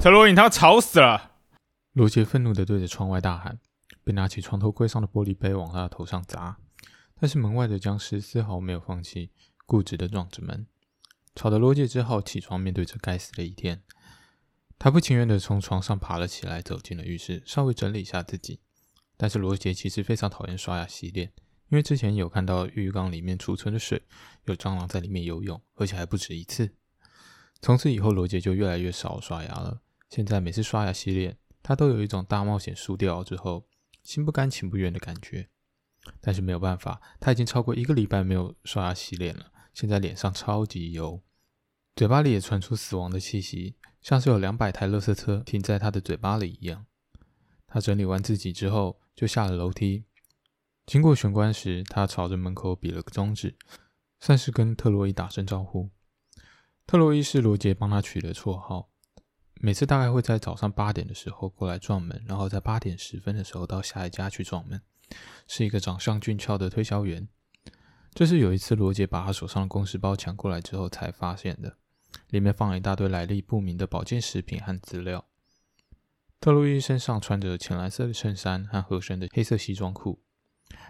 特洛伊，他吵死了！罗杰愤怒地对着窗外大喊，并拿起床头柜上的玻璃杯往他的头上砸。但是门外的僵尸丝毫没有放弃，固执地撞着门，吵得罗杰只好起床面对这该死的一天。他不情愿地从床上爬了起来，走进了浴室，稍微整理一下自己。但是罗杰其实非常讨厌刷牙洗脸，因为之前有看到浴缸里面储存的水有蟑螂在里面游泳，而且还不止一次。从此以后，罗杰就越来越少刷牙了。现在每次刷牙洗脸，他都有一种大冒险输掉之后心不甘情不愿的感觉。但是没有办法，他已经超过一个礼拜没有刷牙洗脸了，现在脸上超级油，嘴巴里也传出死亡的气息，像是有两百台垃圾车停在他的嘴巴里一样。他整理完自己之后，就下了楼梯。经过玄关时，他朝着门口比了个中指，算是跟特洛伊打声招呼。特洛伊是罗杰帮他取的绰号，每次大概会在早上八点的时候过来撞门，然后在八点十分的时候到下一家去撞门，是一个长相俊俏的推销员。这是有一次罗杰把他手上的公事包抢过来之后才发现的，里面放了一大堆来历不明的保健食品和资料。特洛伊身上穿着浅蓝色的衬衫和合身的黑色西装裤。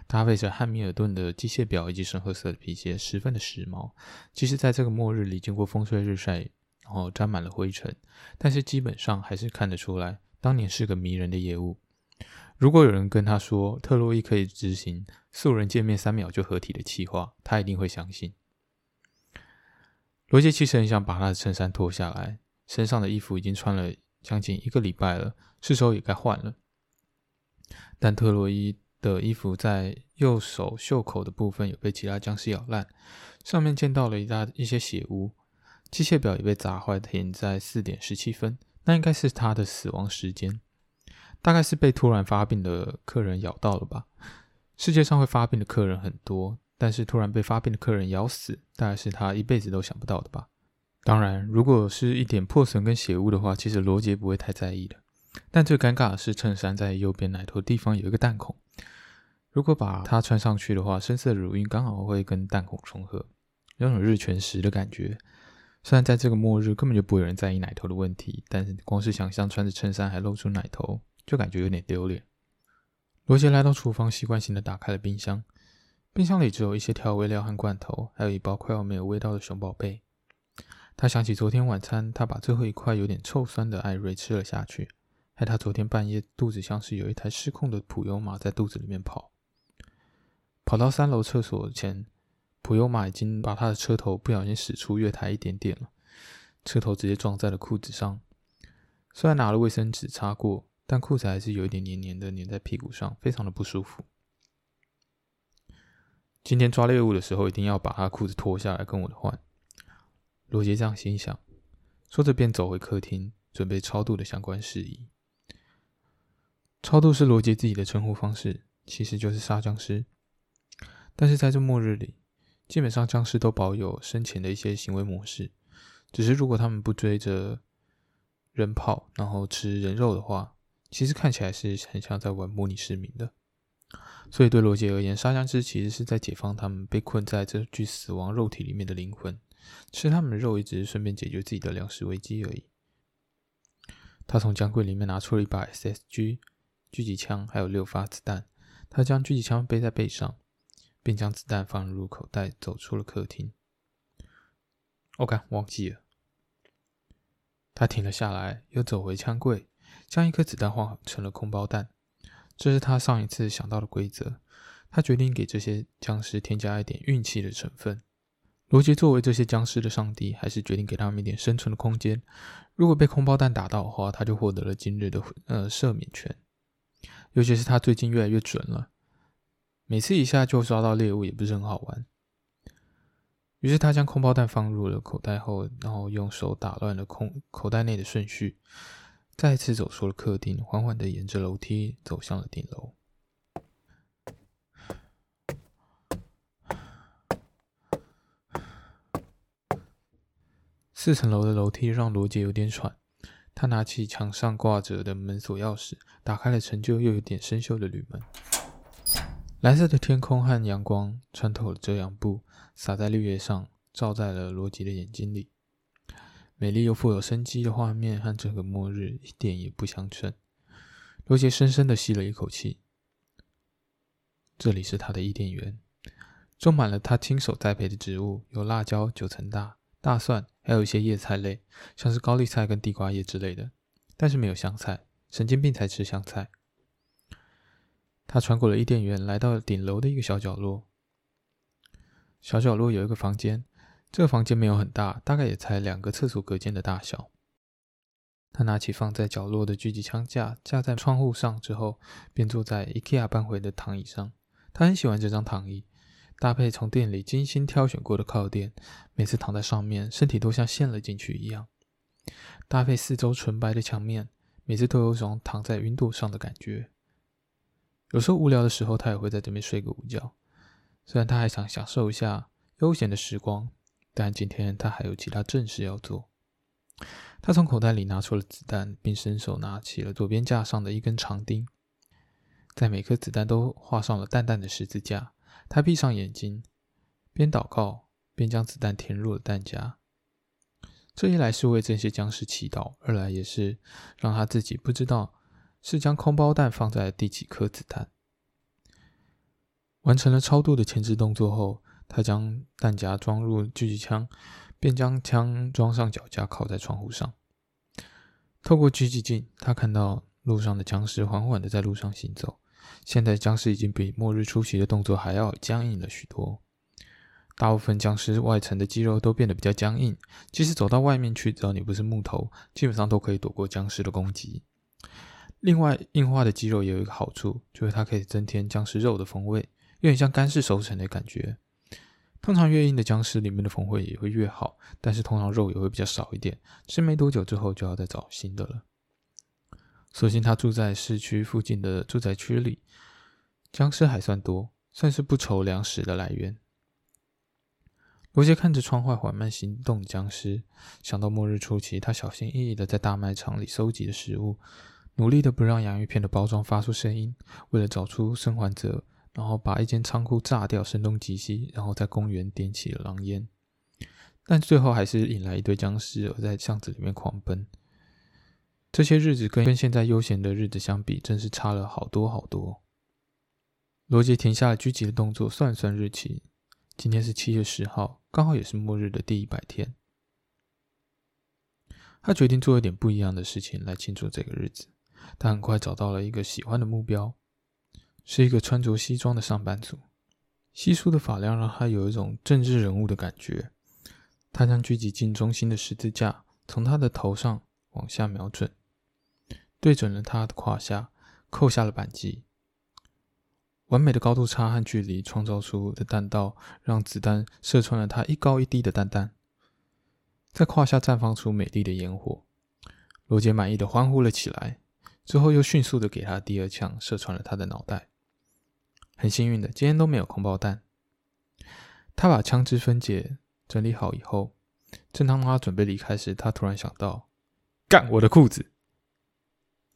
搭配着汉密尔顿的机械表以及深褐色的皮鞋，十分的时髦。即使在这个末日里，经过风吹日晒，然后沾满了灰尘，但是基本上还是看得出来，当年是个迷人的业务。如果有人跟他说特洛伊可以执行素人见面三秒就合体的计划，他一定会相信。罗杰其实很想把他的衬衫脱下来，身上的衣服已经穿了将近一个礼拜了，是时候也该换了。但特洛伊。的衣服在右手袖口的部分有被其他僵尸咬烂，上面见到了一大一些血污，机械表也被砸坏，停在四点十七分，那应该是他的死亡时间，大概是被突然发病的客人咬到了吧。世界上会发病的客人很多，但是突然被发病的客人咬死，大概是他一辈子都想不到的吧。当然，如果是一点破损跟血污的话，其实罗杰不会太在意的。但最尴尬的是，衬衫在右边奶头地方有一个弹孔。如果把它穿上去的话，深色乳晕刚好会跟弹孔重合，有种日全食的感觉。虽然在这个末日根本就不会有人在意奶头的问题，但是光是想象穿着衬衫还露出奶头，就感觉有点丢脸。罗杰来到厨房，习惯性的打开了冰箱，冰箱里只有一些调味料和罐头，还有一包快要没有味道的熊宝贝。他想起昨天晚餐，他把最后一块有点臭酸的艾瑞吃了下去，害他昨天半夜肚子像是有一台失控的普悠玛在肚子里面跑。跑到三楼厕所前，普悠玛已经把他的车头不小心驶出月台一点点了，车头直接撞在了裤子上。虽然拿了卫生纸擦过，但裤子还是有一点黏黏的粘在屁股上，非常的不舒服。今天抓猎物的时候，一定要把他裤子脱下来跟我换。罗杰这样心想，说着便走回客厅，准备超度的相关事宜。超度是罗杰自己的称呼方式，其实就是杀僵尸。但是在这末日里，基本上僵尸都保有生前的一些行为模式，只是如果他们不追着人跑，然后吃人肉的话，其实看起来是很像在玩模拟市民的。所以对罗杰而言，杀僵尸其实是在解放他们被困在这具死亡肉体里面的灵魂，吃他们的肉也只是顺便解决自己的粮食危机而已。他从枪柜里面拿出了一把 SSG 狙击枪，还有六发子弹，他将狙击枪背在背上。并将子弹放入口袋，走出了客厅。OK，忘记了。他停了下来，又走回枪柜，将一颗子弹换成了空包弹。这是他上一次想到的规则。他决定给这些僵尸添加一点运气的成分。罗杰作为这些僵尸的上帝，还是决定给他们一点生存的空间。如果被空包弹打到的话，他就获得了今日的呃赦免权。尤其是他最近越来越准了。每次一下就抓到猎物也不是很好玩，于是他将空包弹放入了口袋后，然后用手打乱了空口袋内的顺序，再次走出了客厅，缓缓的沿着楼梯走向了顶楼。四层楼的楼梯让罗杰有点喘，他拿起墙上挂着的门锁钥匙，打开了陈旧又有点生锈的铝门。蓝色的天空和阳光穿透了遮阳布，洒在绿叶上，照在了罗杰的眼睛里。美丽又富有生机的画面和这个末日一点也不相称。罗杰深深的吸了一口气。这里是他的伊甸园，种满了他亲手栽培的植物，有辣椒、九层大、大蒜，还有一些叶菜类，像是高丽菜跟地瓜叶之类的，但是没有香菜。神经病才吃香菜。他穿过了伊甸园，来到了顶楼的一个小角落。小角落有一个房间，这个房间没有很大，大概也才两个厕所隔间的大小。他拿起放在角落的狙击枪架，架在窗户上之后，便坐在 IKEA 搬回的躺椅上。他很喜欢这张躺椅，搭配从店里精心挑选过的靠垫，每次躺在上面，身体都像陷了进去一样。搭配四周纯白的墙面，每次都有种躺在云朵上的感觉。有时候无聊的时候，他也会在这边睡个午觉。虽然他还想享受一下悠闲的时光，但今天他还有其他正事要做。他从口袋里拿出了子弹，并伸手拿起了左边架上的一根长钉，在每颗子弹都画上了淡淡的十字架。他闭上眼睛，边祷告边将子弹填入了弹夹。这一来是为这些僵尸祈祷，二来也是让他自己不知道是将空包弹放在第几颗子弹。完成了超度的前置动作后，他将弹夹装入狙击枪。便将枪装上脚架，靠在窗户上。透过狙击镜，他看到路上的僵尸缓缓的在路上行走。现在僵尸已经比末日初期的动作还要僵硬了许多。大部分僵尸外层的肌肉都变得比较僵硬，即使走到外面去，只要你不是木头，基本上都可以躲过僵尸的攻击。另外，硬化的肌肉也有一个好处，就是它可以增添僵尸肉的风味，有点像干式熟成的感觉。通常越硬的僵尸里面的风味也会越好，但是通常肉也会比较少一点，吃没多久之后就要再找新的了。所幸他住在市区附近的住宅区里，僵尸还算多，算是不愁粮食的来源。罗杰看着窗外缓慢行动的僵尸，想到末日初期他小心翼翼的在大卖场里收集的食物，努力的不让洋芋片的包装发出声音，为了找出生还者。然后把一间仓库炸掉，声东击西，然后在公园点起了狼烟，但最后还是引来一堆僵尸，而在巷子里面狂奔。这些日子跟跟现在悠闲的日子相比，真是差了好多好多。罗杰停下了狙击的动作，算算日期，今天是七月十号，刚好也是末日的第一百天。他决定做一点不一样的事情来庆祝这个日子。他很快找到了一个喜欢的目标。是一个穿着西装的上班族，稀疏的发量让他有一种政治人物的感觉。他将狙击镜中心的十字架从他的头上往下瞄准，对准了他的胯下，扣下了扳机。完美的高度差和距离创造出的弹道，让子弹射穿了他一高一低的蛋蛋，在胯下绽放出美丽的烟火。罗杰满意的欢呼了起来，之后又迅速的给他第二枪，射穿了他的脑袋。很幸运的，今天都没有空爆弹。他把枪支分解整理好以后，正当他准备离开时，他突然想到：干我的裤子！